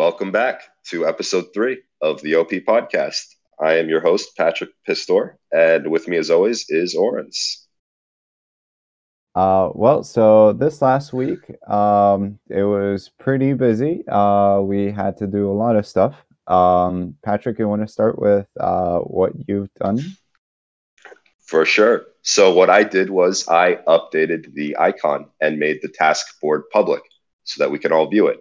Welcome back to episode three of the OP podcast. I am your host, Patrick Pistor, and with me, as always, is Orens. Uh, well, so this last week, um, it was pretty busy. Uh, we had to do a lot of stuff. Um, Patrick, you want to start with uh, what you've done? For sure. So, what I did was I updated the icon and made the task board public so that we can all view it.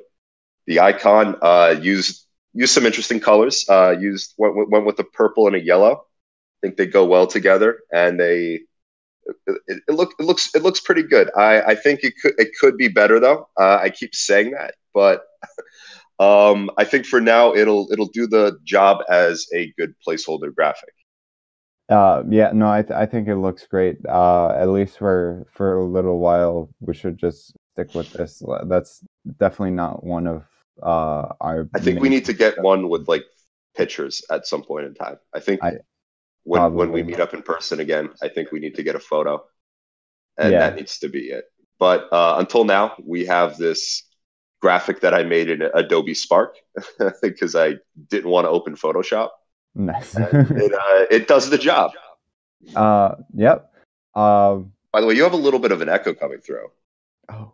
The icon uh, used used some interesting colors. Uh, used went, went with a purple and a yellow. I think they go well together, and they it, it, look, it looks it looks pretty good. I, I think it could it could be better though. Uh, I keep saying that, but um, I think for now it'll it'll do the job as a good placeholder graphic. Uh, yeah, no, I th- I think it looks great. Uh, at least for for a little while, we should just stick with this. That's definitely not one of uh. I think we need to get one with like pictures at some point in time. I think I, when Probably. when we meet up in person again, I think we need to get a photo, and yeah. that needs to be it. But uh, until now, we have this graphic that I made in Adobe Spark because I didn't want to open Photoshop. Nice. it, uh, it does the job. Uh, yep. Uh, By the way, you have a little bit of an echo coming through. Oh.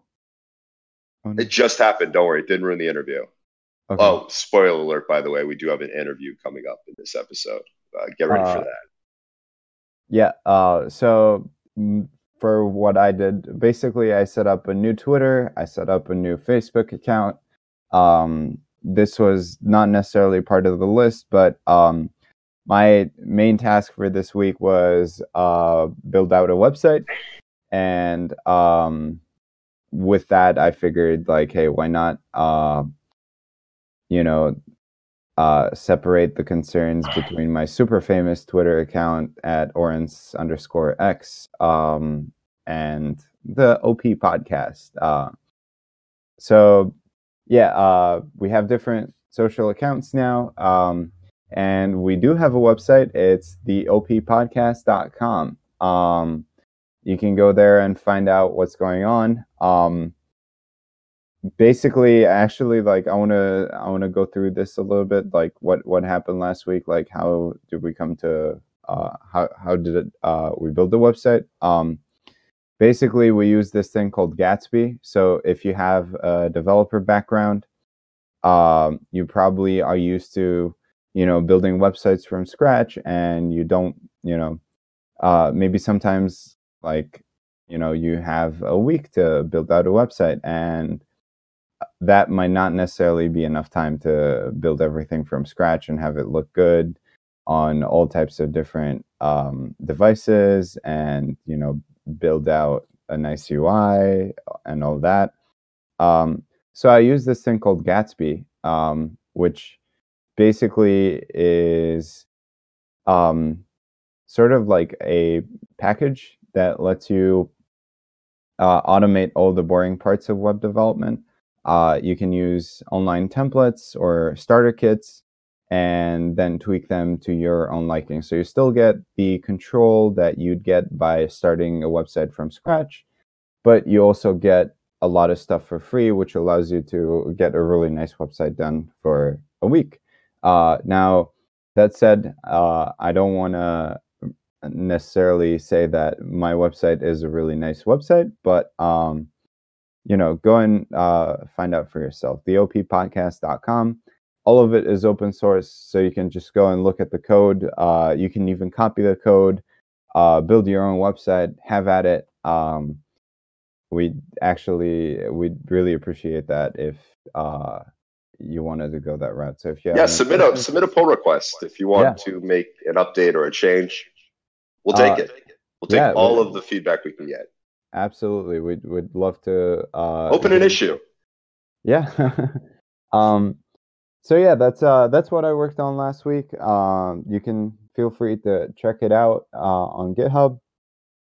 It just happened. Don't worry. It didn't ruin the interview. Okay. Oh, spoiler alert, by the way, we do have an interview coming up in this episode uh, get ready for uh, that. Yeah. Uh, so for what I did, basically, I set up a new Twitter. I set up a new Facebook account. Um, this was not necessarily part of the list, but um, my main task for this week was uh, build out a website. And um, with that, I figured, like, hey, why not, uh, you know, uh, separate the concerns between my super famous Twitter account at Orens underscore X um, and the OP podcast. Uh, so, yeah, uh, we have different social accounts now. Um, and we do have a website. It's the oppodcast.com. Um, you can go there and find out what's going on. Um, basically actually like i want to i want to go through this a little bit like what what happened last week like how did we come to uh how how did it uh we build the website? Um basically we use this thing called gatsby. So if you have a developer background um you probably are used to you know building websites from scratch and you don't you know uh maybe sometimes like you know you have a week to build out a website and that might not necessarily be enough time to build everything from scratch and have it look good on all types of different um, devices and you know build out a nice UI and all that. Um, so I use this thing called Gatsby, um, which basically is um, sort of like a package that lets you uh, automate all the boring parts of web development uh, you can use online templates or starter kits and then tweak them to your own liking. So you still get the control that you'd get by starting a website from scratch, but you also get a lot of stuff for free, which allows you to get a really nice website done for a week. Uh, now, that said, uh, I don't want to necessarily say that my website is a really nice website, but um, you know, go and uh, find out for yourself. The oppodcast.com. All of it is open source, so you can just go and look at the code. Uh, you can even copy the code, uh, build your own website, have at it. Um, we actually we'd really appreciate that if uh, you wanted to go that route. So if you yeah, submit a submit a pull request if you want yeah. to make an update or a change. We'll take uh, it. We'll take yeah, all of the feedback we can get. Absolutely, we'd would love to uh, open an issue. Yeah. um. So yeah, that's uh that's what I worked on last week. Um, you can feel free to check it out uh, on GitHub.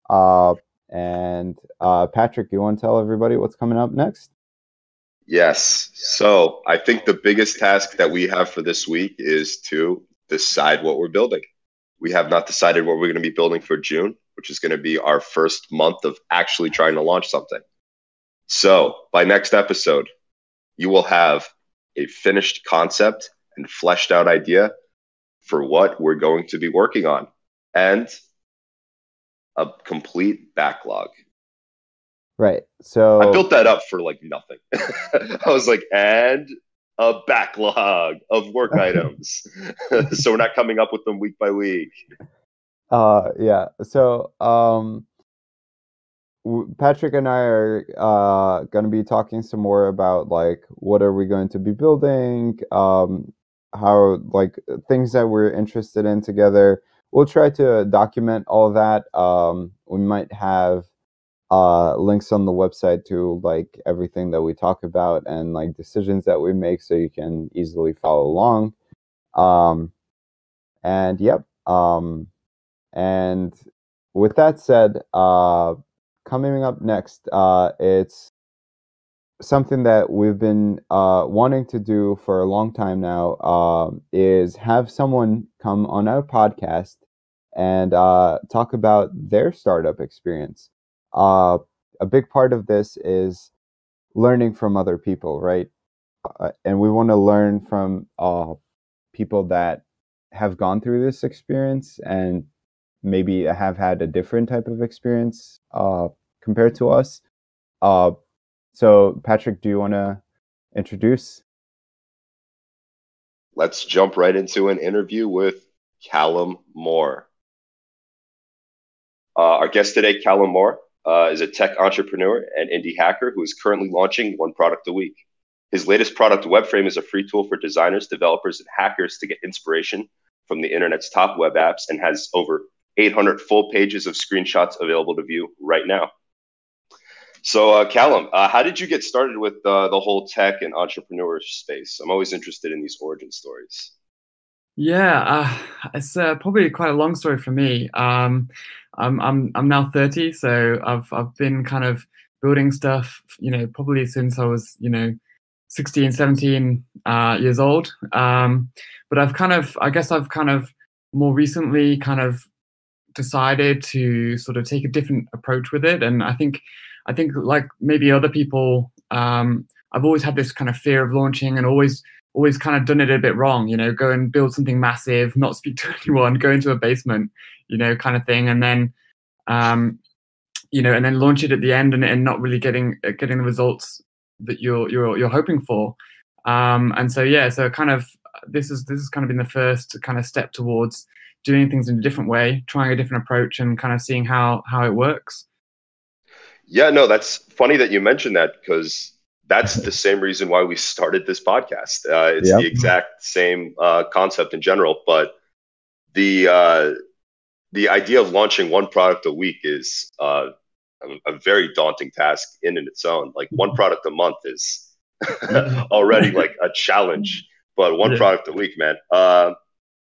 Uh, and uh, Patrick, you want to tell everybody what's coming up next? Yes. So I think the biggest task that we have for this week is to decide what we're building. We have not decided what we're going to be building for June which is going to be our first month of actually trying to launch something. So by next episode, you will have a finished concept and fleshed out idea for what we're going to be working on and a complete backlog. Right. So I built that up for like nothing. I was like, and a backlog of work items. so we're not coming up with them week by week. Uh yeah. So um Patrick and I are uh, going to be talking some more about like what are we going to be building, um, how like things that we're interested in together. We'll try to document all that. Um, we might have uh, links on the website to like everything that we talk about and like decisions that we make, so you can easily follow along. Um, and yep. Um, and with that said, uh, coming up next, uh, it's something that we've been uh, wanting to do for a long time now uh, is have someone come on our podcast and uh, talk about their startup experience. Uh, a big part of this is learning from other people, right? Uh, and we want to learn from uh, people that have gone through this experience and maybe have had a different type of experience uh, compared to us. Uh, so, Patrick, do you want to introduce? Let's jump right into an interview with Calum Moore. Uh, our guest today, Calum Moore, uh, is a tech entrepreneur and indie hacker who is currently launching one product a week. His latest product, WebFrame, is a free tool for designers, developers, and hackers to get inspiration from the internet's top web apps and has over 800 full pages of screenshots available to view right now. So, uh, Calum, uh, how did you get started with uh, the whole tech and entrepreneur space? I'm always interested in these origin stories. Yeah, uh, it's uh, probably quite a long story for me. Um, I'm I'm I'm now 30, so I've I've been kind of building stuff, you know, probably since I was, you know, 16, 17 uh, years old. Um, but I've kind of, I guess, I've kind of more recently kind of decided to sort of take a different approach with it, and I think I think like maybe other people, um, I've always had this kind of fear of launching and always always kind of done it a bit wrong. You know, go and build something massive, not speak to anyone, go into a basement, you know, kind of thing, and then um, you know, and then launch it at the end and, and not really getting uh, getting the results that you're you're you're hoping for. Um, and so yeah, so kind of this is this has kind of been the first kind of step towards doing things in a different way, trying a different approach, and kind of seeing how how it works. Yeah, no, that's funny that you mentioned that because that's the same reason why we started this podcast. Uh, it's yep. the exact same uh, concept in general, but the uh, the idea of launching one product a week is uh, a, a, very daunting task in and its own. Like one product a month is already like a challenge, but one yeah. product a week, man. Uh,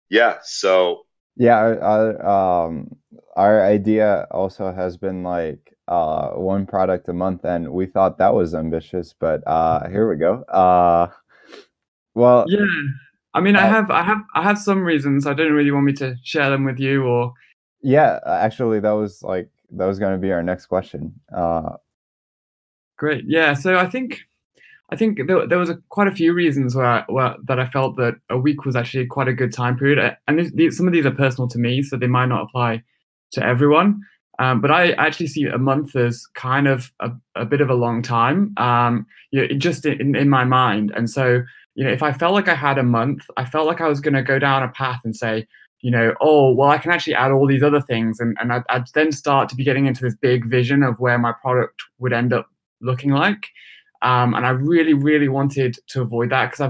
yeah. So yeah, our, um, our idea also has been like uh, one product a month, and we thought that was ambitious, but uh, here we go. Uh, well, yeah. I mean, I uh, have, I have, I have some reasons. I don't really want me to share them with you, or yeah, actually, that was like that was going to be our next question. Uh, Great. Yeah. So I think, I think there, there was a, quite a few reasons where, I, where that I felt that a week was actually quite a good time period, and this, these, some of these are personal to me, so they might not apply to everyone. Um, but I actually see a month as kind of a, a bit of a long time, um, you know, just in, in my mind. And so, you know, if I felt like I had a month, I felt like I was going to go down a path and say, you know, oh, well, I can actually add all these other things. And, and I'd, I'd then start to be getting into this big vision of where my product would end up looking like. Um, and I really, really wanted to avoid that because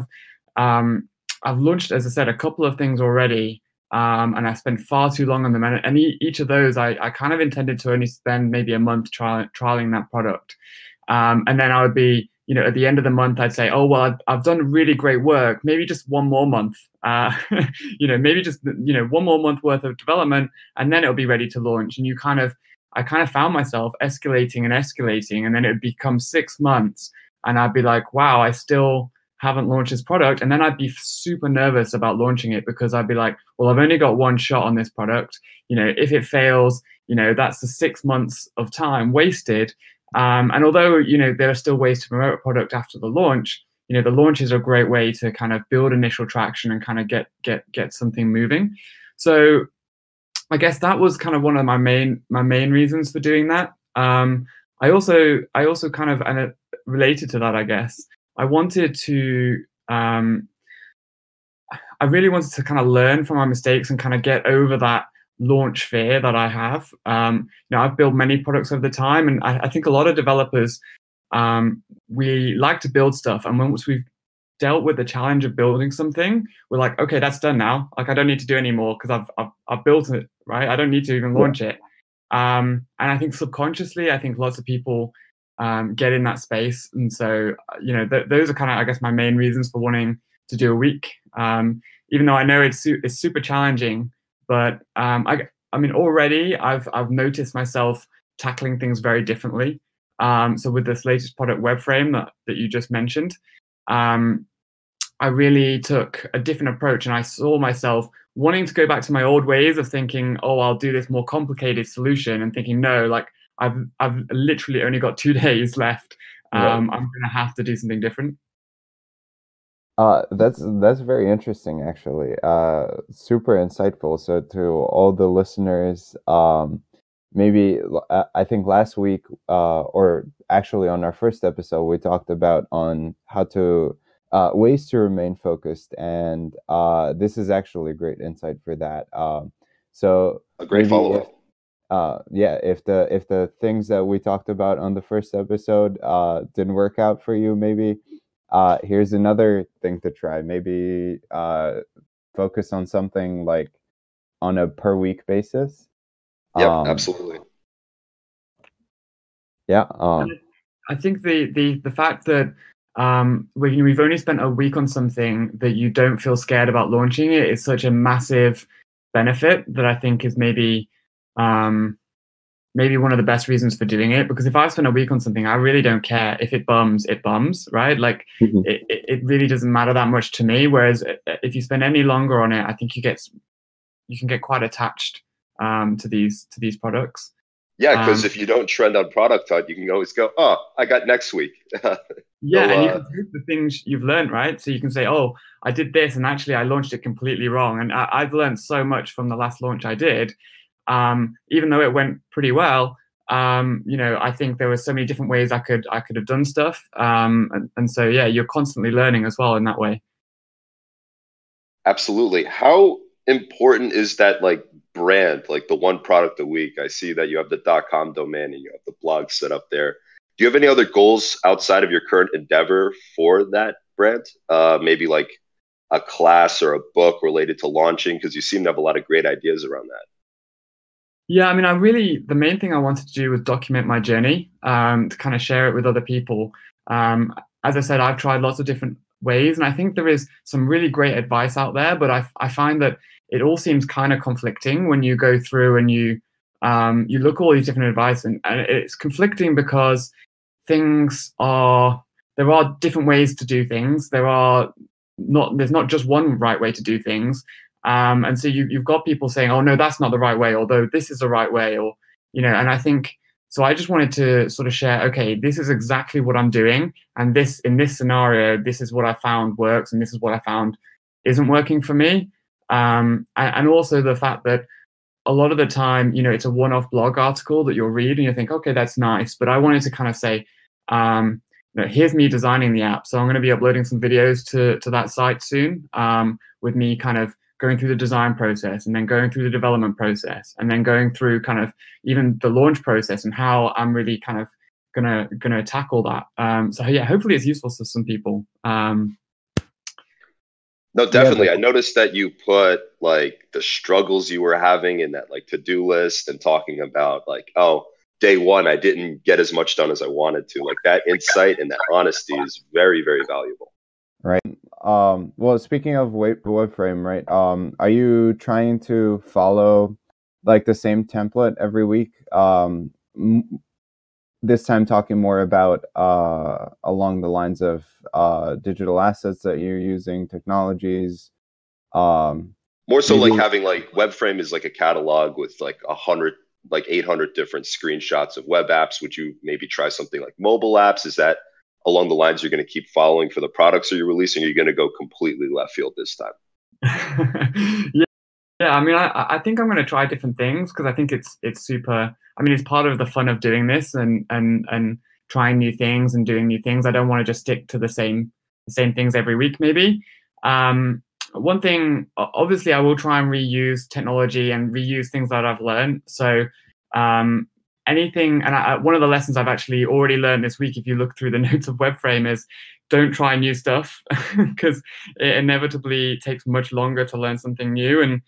I've, um, I've launched, as I said, a couple of things already um, and I spent far too long on them. And, and each of those, I, I kind of intended to only spend maybe a month trial, trialing that product. Um, and then I would be, you know, at the end of the month, I'd say, oh, well, I've, I've done really great work. Maybe just one more month, uh, you know, maybe just, you know, one more month worth of development, and then it'll be ready to launch. And you kind of, I kind of found myself escalating and escalating. And then it would become six months. And I'd be like, wow, I still, haven't launched this product and then i'd be super nervous about launching it because i'd be like well i've only got one shot on this product you know if it fails you know that's the six months of time wasted um, and although you know there are still ways to promote a product after the launch you know the launch is a great way to kind of build initial traction and kind of get get get something moving. So I guess that was kind of one of my main my main reasons for doing that. Um, I also I also kind of and it related to that, I guess I wanted to um, I really wanted to kind of learn from my mistakes and kind of get over that launch fear that I have. Um, you know, I've built many products over the time, and I, I think a lot of developers um, we like to build stuff, and once we've dealt with the challenge of building something, we're like, okay, that's done now. Like I don't need to do anymore because I've, I've I've built it, right? I don't need to even launch it. Um, and I think subconsciously, I think lots of people um, get in that space, and so you know, th- those are kind of, I guess, my main reasons for wanting to do a week. Um, even though I know it's su- it's super challenging, but um, I I mean already I've I've noticed myself tackling things very differently. Um, so with this latest product WebFrame that that you just mentioned, um, I really took a different approach and I saw myself wanting to go back to my old ways of thinking, oh, I'll do this more complicated solution and thinking, no, like I've I've literally only got two days left. Um, right. I'm going to have to do something different. Uh, that's that's very interesting, actually. Uh, super insightful. So to all the listeners, um, maybe uh, I think last week, uh, or actually on our first episode, we talked about on how to uh, ways to remain focused, and uh, this is actually a great insight for that. Um, so a great follow up. Uh, yeah, if the if the things that we talked about on the first episode uh, didn't work out for you, maybe uh, here's another thing to try. Maybe uh, focus on something like on a per week basis. Yeah, um, absolutely. Yeah. Um, I think the the the fact that um, we, we've only spent a week on something that you don't feel scared about launching it is such a massive benefit that I think is maybe um, maybe one of the best reasons for doing it. Because if I spend a week on something, I really don't care if it bums, it bums, right? Like mm-hmm. it, it really doesn't matter that much to me. Whereas uh, if you spend any longer on it, I think you get you can get quite attached um, to these to these products. Yeah, because um, if you don't trend on product hunt, you can always go, oh, I got next week. yeah, so, and you uh, can take the things you've learned, right? So you can say, oh, I did this, and actually I launched it completely wrong. And I, have learned so much from the last launch I did. Um, even though it went pretty well, um, you know, I think there were so many different ways I could I could have done stuff. Um, and, and so yeah, you're constantly learning as well in that way. Absolutely. How important is that like brand, like the one product a week? I see that you have the .com domain and you have the blog set up there. Do you have any other goals outside of your current endeavor for that brand? Uh, maybe like a class or a book related to launching because you seem to have a lot of great ideas around that. Yeah, I mean, I really the main thing I wanted to do was document my journey um, to kind of share it with other people. Um, as I said, I've tried lots of different ways, and I think there is some really great advice out there. But I I find that it all seems kind of conflicting when you go through and you um, you look all these different advice, and, and it's conflicting because things are there are different ways to do things. There are not there's not just one right way to do things. Um, and so you, you've got people saying, "Oh no, that's not the right way," although this is the right way, or you know. And I think so. I just wanted to sort of share. Okay, this is exactly what I'm doing, and this in this scenario, this is what I found works, and this is what I found isn't working for me. Um, and, and also the fact that a lot of the time, you know, it's a one-off blog article that you'll read and you think, okay, that's nice. But I wanted to kind of say, um, you know, here's me designing the app. So I'm going to be uploading some videos to, to that site soon um, with me kind of going through the design process and then going through the development process and then going through kind of even the launch process and how I'm really kind of gonna gonna tackle that. Um, so yeah, hopefully it's useful to some people. Um, no, definitely. Yeah. I noticed that you put like the struggles you were having in that like to-do list and talking about like, oh, day one I didn't get as much done as I wanted to. Like that insight and that honesty is very, very valuable. Right. Um, well, speaking of web frame, right? Um, are you trying to follow like the same template every week? Um, this time talking more about uh, along the lines of uh, digital assets that you're using, technologies. Um, more so maybe... like having like WebFrame is like a catalog with like a hundred, like 800 different screenshots of web apps. Would you maybe try something like mobile apps? Is that along the lines you're going to keep following for the products that you're releasing? Are you going to go completely left field this time? yeah, yeah. I mean, I, I think I'm going to try different things because I think it's it's super. I mean, it's part of the fun of doing this and and and trying new things and doing new things. I don't want to just stick to the same the same things every week. Maybe. Um, one thing, obviously, I will try and reuse technology and reuse things that I've learned. So um, anything, and I, one of the lessons I've actually already learned this week, if you look through the notes of WebFrame, is don't try new stuff because it inevitably takes much longer to learn something new. And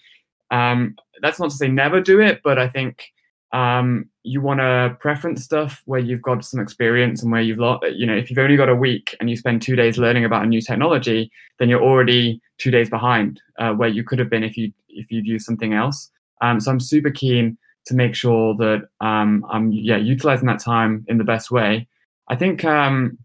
um, that's not to say never do it, but I think um, you want to preference stuff where you've got some experience and where you've lot you know if you've only got a week and you spend two days learning about a new technology then you're already two days behind uh, where you could have been if you if you'd used something else um, so i'm super keen to make sure that um, i'm yeah utilizing that time in the best way. I think um,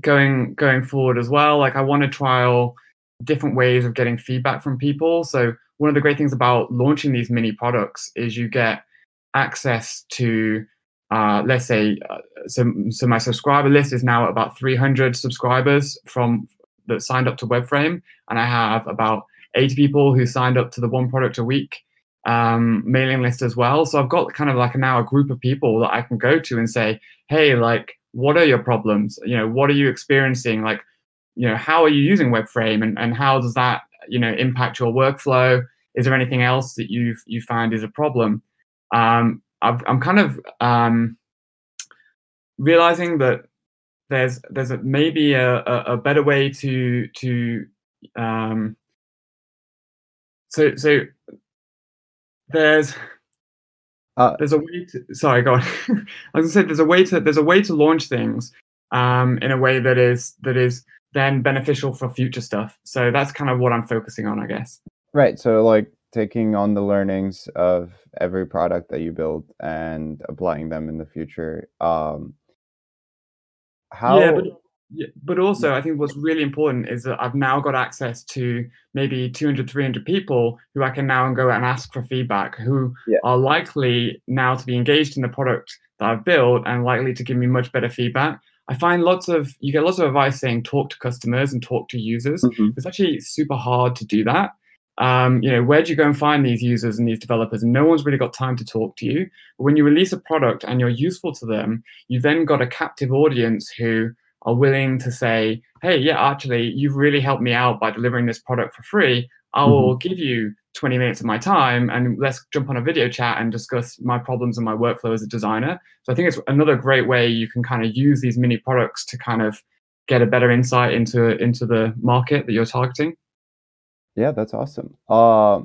going going forward as well like i want to trial different ways of getting feedback from people. So one of the great things about launching these mini products is you get access to uh, let's say uh, so, so my subscriber list is now about 300 subscribers from that signed up to webframe. And i have about 80 people who signed up to the one product a week um, mailing list as well. So i've got kind of like now a group of people that i can go to and say hey like what are your problems? You know what are you experiencing? Like you know how are you using webframe? And, and how does that you know impact your workflow? Is there anything else that you've you find is a problem? Um, i am kind of um, realizing that there's there's a, maybe a, a, a, better way to to um, so so there's uh, there's a way to sorry go on I was gonna say there's a way to there's a way to launch things um, in a way that is that is then beneficial for future stuff so that's kind of what I'm focusing on I guess right so like taking on the learnings of every product that you build and applying them in the future. Um, how? Yeah, but, but also I think what's really important is that I've now got access to maybe 200, 300 people who I can now go and ask for feedback, who yeah. are likely now to be engaged in the product that I've built and likely to give me much better feedback. I find lots of you get lots of advice saying talk to customers and talk to users. Mm-hmm. It's actually super hard to do that um, you know, where do you go and find these users and these developers? And no one's really got time to talk to you. But when you release a product and you're useful to them, you've then got a captive audience who are willing to say, hey, yeah, actually, you've really helped me out by delivering this product for free. I will mm-hmm. give you 20 minutes of my time and let's jump on a video chat and discuss my problems and my workflow as a designer. So I think it's another great way you can kind of use these mini products to kind of get a better insight into into the market that you're targeting. Yeah, that's awesome. Uh,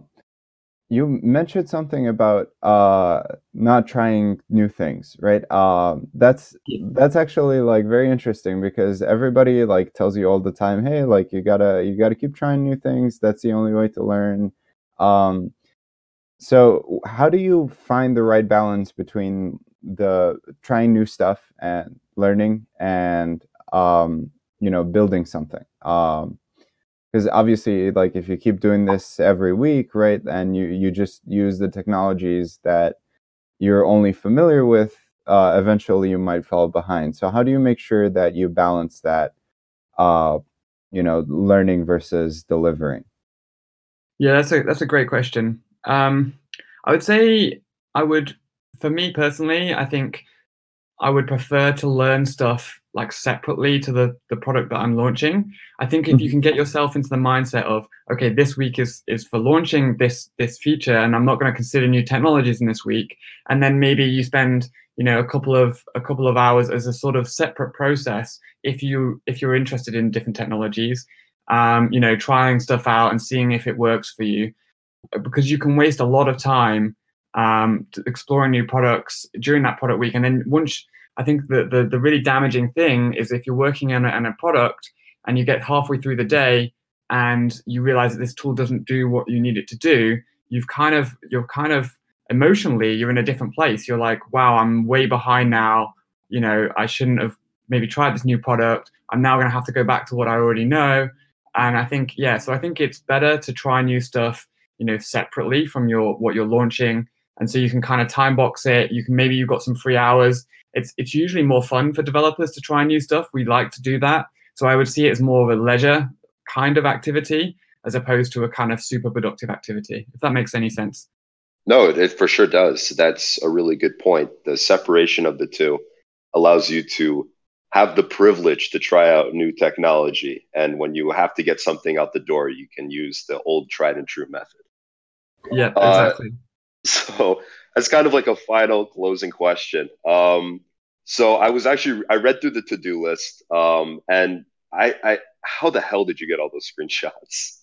you mentioned something about uh, not trying new things, right? Um, that's that's actually like very interesting because everybody like tells you all the time, hey, like you gotta you gotta keep trying new things. That's the only way to learn. Um, so how do you find the right balance between the trying new stuff and learning and um, you know building something? Um, because obviously like if you keep doing this every week right and you you just use the technologies that you're only familiar with uh, eventually you might fall behind. So how do you make sure that you balance that uh, you know learning versus delivering? Yeah that's a that's a great question. Um, i would say i would for me personally i think i would prefer to learn stuff like separately to the the product that I'm launching. I think if you mm-hmm. can get yourself into the mindset of okay, this week is is for launching this this feature, and I'm not going to consider new technologies in this week, and then maybe you spend you know a couple of a couple of hours as a sort of separate process if you if you're interested in different technologies, um, you know, trying stuff out and seeing if it works for you, because you can waste a lot of time um, exploring new products during that product week, and then once I think the, the, the really damaging thing is if you're working on a, on a product and you get halfway through the day and you realize that this tool doesn't do what you need it to do, you've kind of you're kind of emotionally you're in a different place. You're like, wow, I'm way behind now. You know, I shouldn't have maybe tried this new product. I'm now going to have to go back to what I already know. And I think yeah, so I think it's better to try new stuff, you know, separately from your what you're launching and so you can kind of time box it you can maybe you've got some free hours it's it's usually more fun for developers to try new stuff. We like to do that. So I would see it as more of a leisure kind of activity as opposed to a kind of super productive activity, if that makes any sense. No, it for sure does. That's a really good point. The separation of the two allows you to have the privilege to try out new technology. And when you have to get something out the door, you can use the old tried and true method. Yeah, exactly. Uh, so that's kind of like a final closing question. Um, so I was actually I read through the to do list, um, and I, I how the hell did you get all those screenshots?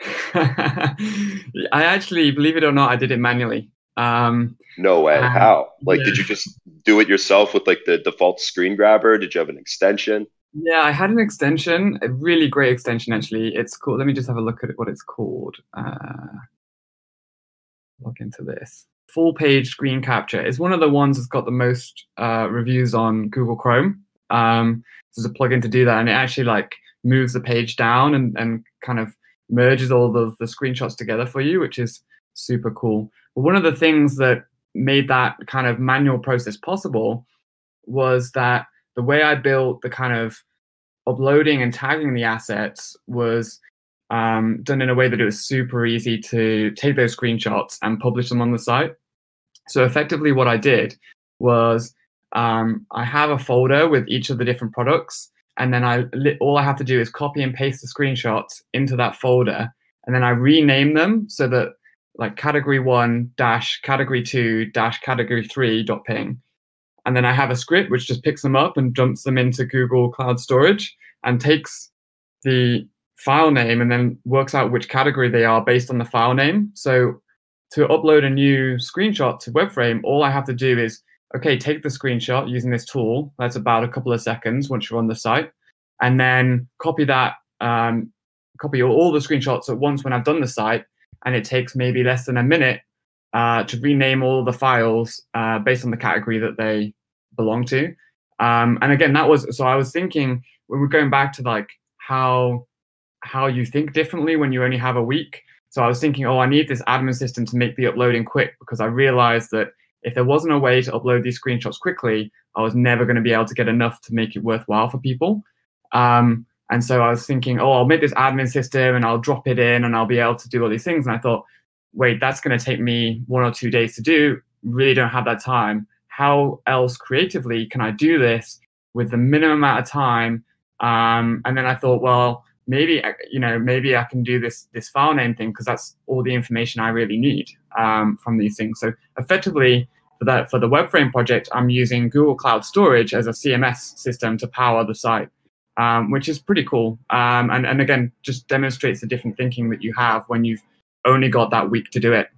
I actually, believe it or not, I did it manually. Um, no way. Um, how? Like, yeah. did you just do it yourself with like the default screen grabber? Did you have an extension? Yeah, I had an extension, a really great extension actually. It's called. Let me just have a look at what it's called. Uh, log into this. Full page screen capture is one of the ones that's got the most uh, reviews on Google Chrome. Um, there's a plugin to do that, and it actually like moves the page down and, and kind of merges all of the screenshots together for you, which is super cool. But one of the things that made that kind of manual process possible was that the way I built the kind of uploading and tagging the assets was um, done in a way that it was super easy to take those screenshots and publish them on the site. So effectively, what I did was um, I have a folder with each of the different products, and then I all I have to do is copy and paste the screenshots into that folder, and then I rename them so that like category one dash category two dash category three dot ping, and then I have a script which just picks them up and dumps them into Google Cloud Storage and takes the file name and then works out which category they are based on the file name. So to upload a new screenshot to WebFrame, all I have to do is okay, take the screenshot using this tool. That's about a couple of seconds once you're on the site, and then copy that, um, copy all the screenshots at once when I've done the site, and it takes maybe less than a minute uh, to rename all the files uh, based on the category that they belong to. Um, and again, that was so I was thinking when we're going back to like how how you think differently when you only have a week. So I was thinking, oh, I need this admin system to make the uploading quick because I realized that if there wasn't a way to upload these screenshots quickly, I was never going to be able to get enough to make it worthwhile for people. Um, and so I was thinking, oh, I'll make this admin system and I'll drop it in and I'll be able to do all these things. And I thought, wait, that's going to take me one or two days to do. Really don't have that time. How else creatively can I do this with the minimum amount of time? Um, and then I thought, well, maybe you know maybe I can do this this file name thing because that's all the information I really need um, from these things. So effectively, for that for the WebFrame project, I'm using Google Cloud Storage as a CMS system to power the site, um, which is pretty cool. Um, and and again, just demonstrates the different thinking that you have when you've only got that week to do it.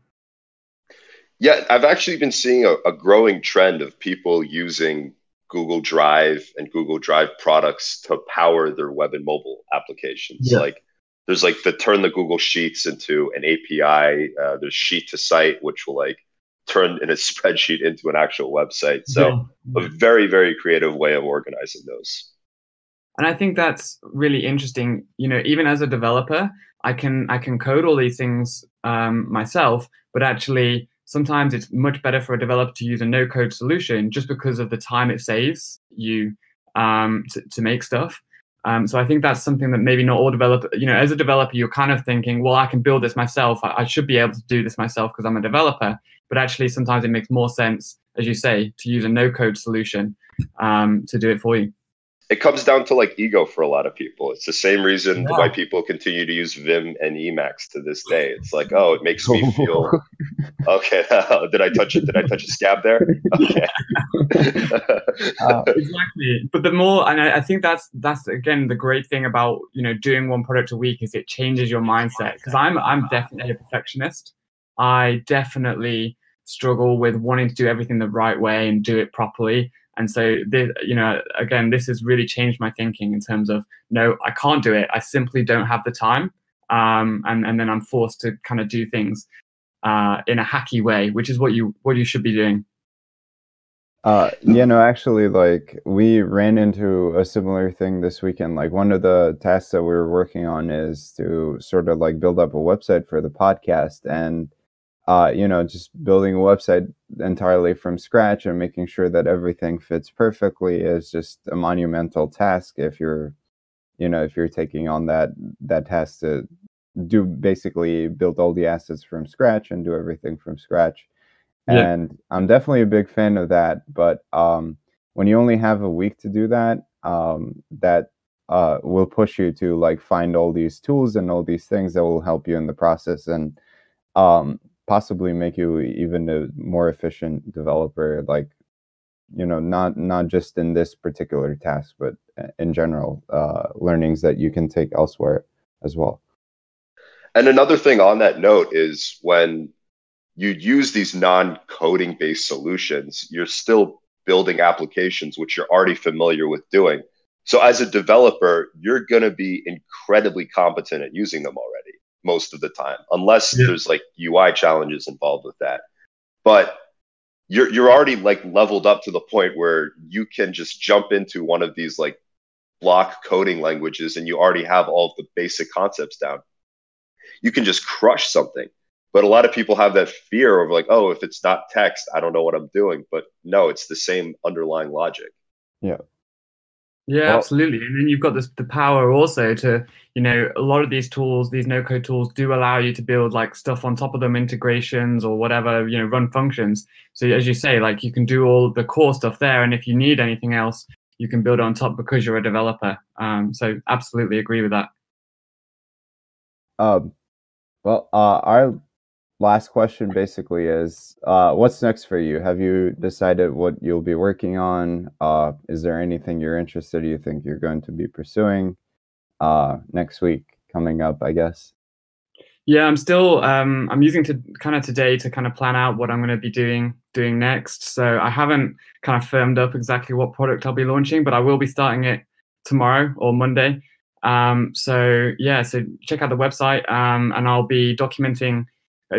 Yeah, I've actually been seeing a, a growing trend of people using Google Drive and Google Drive products to power their web and mobile applications. Yeah. Like there's like the turn the Google Sheets into an API. Uh, there's Sheet to Site, which will like turn in a spreadsheet into an actual website. So yeah. a very very creative way of organizing those. And I think that's really interesting. You know, even as a developer, I can I can code all these things um, myself, but actually sometimes it's much better for a developer to use a no code solution just because of the time it saves you um, to, to make stuff. Um, so I think that's something that maybe not all developers, you know, as a developer, you're kind of thinking, well, I can build this myself. I, I should be able to do this myself because I'm a developer. But actually, sometimes it makes more sense, as you say, to use a no code solution um, to do it for you it comes down to like ego for a lot of people. It's the same reason yeah. why people continue to use Vim and Emacs to this day. It's like, oh, it makes me feel okay. did I touch it? Did I touch a scab there? Okay. uh, exactly. But the more, and I, I, think that's that's again the great thing about you know doing one product a week is it changes your mindset. Because I'm I'm definitely a perfectionist. I definitely struggle with wanting to do everything the right way and do it properly and so, this, you know, again, this has really changed my thinking in terms of no, I can't do it. I simply don't have the time, um, and and then I'm forced to kind of do things uh, in a hacky way, which is what you what you should be doing. Uh, yeah, no, actually, like we ran into a similar thing this weekend. Like one of the tasks that we were working on is to sort of like build up a website for the podcast, and uh, you know, just building a website entirely from scratch and making sure that everything fits perfectly is just a monumental task if you're, you know, if you're taking on that that task to do basically build all the assets from scratch and do everything from scratch. Yeah. And I'm definitely a big fan of that. But um, when you only have a week to do that, um, that uh, will push you to like find all these tools and all these things that will help you in the process and um, possibly make you even a more efficient developer. Like, you know, not not just in this particular task, but uh, in general, uh, learnings that you can take elsewhere as well. And another thing on that note is when you use these non-coding based solutions, you're still building applications which you're already familiar with doing. So as a developer, you're going to be incredibly competent at using them already most of the time, unless yeah. there's like UI challenges involved with that. But you're you're already like leveled up to the point where you can just jump into one of these like block coding languages and you already have all of the basic concepts down. You can just crush something. But a lot of people have that fear of like, oh, if it's not text, I don't know what I'm doing. But no, it's the same underlying logic. Yeah. Yeah, well, absolutely. And then you've got this the power also to, you know, a lot of these tools, these no code tools do allow you to build like stuff on top of them, integrations or whatever, you know, run functions. So as you say, like you can do all the core stuff there. And if you need anything else, you can build on top because you're a developer. Um, so absolutely agree with that. Um, well, uh, our last question basically is uh, what's next for you? Have you decided what you'll be working on? Uh, is there anything you're interested you think you're going to be pursuing uh, next week coming up i guess? Yeah i'm still um, i'm using to kind of today to kind of plan out what i'm going to be doing doing next. So i haven't kind of firmed up exactly what product i'll be launching but i will be starting it tomorrow or monday. Um, so yeah so check out the website um, and i'll be documenting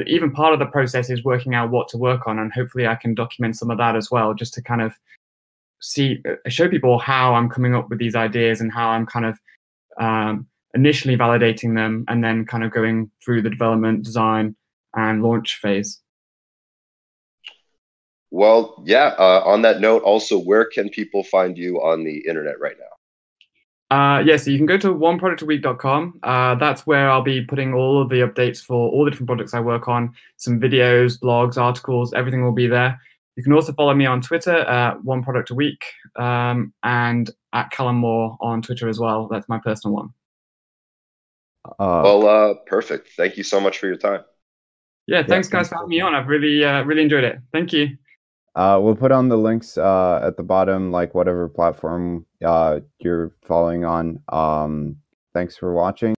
even part of the process is working out what to work on and hopefully i can document some of that as well just to kind of see uh, show people how i'm coming up with these ideas and how i'm kind of um, initially validating them and then kind of going through the development design and launch phase. Well yeah uh, on that note also where can people find you on the internet right now uh, yeah, so you can go to oneproductaweek.com. Uh, that's where I'll be putting all of the updates for all the different projects I work on, some videos, blogs, articles, everything will be there. You can also follow me on Twitter at one product a week um, and at Calum Moore on Twitter as well. That's my personal one. Uh, well, uh, perfect. Thank you so much for your time. Yeah, thanks yeah, guys for having me on. I've really, uh, really enjoyed it. Thank you. Uh, we'll put on the links uh, at the bottom, like whatever platform uh, you're following on. Um, thanks for watching.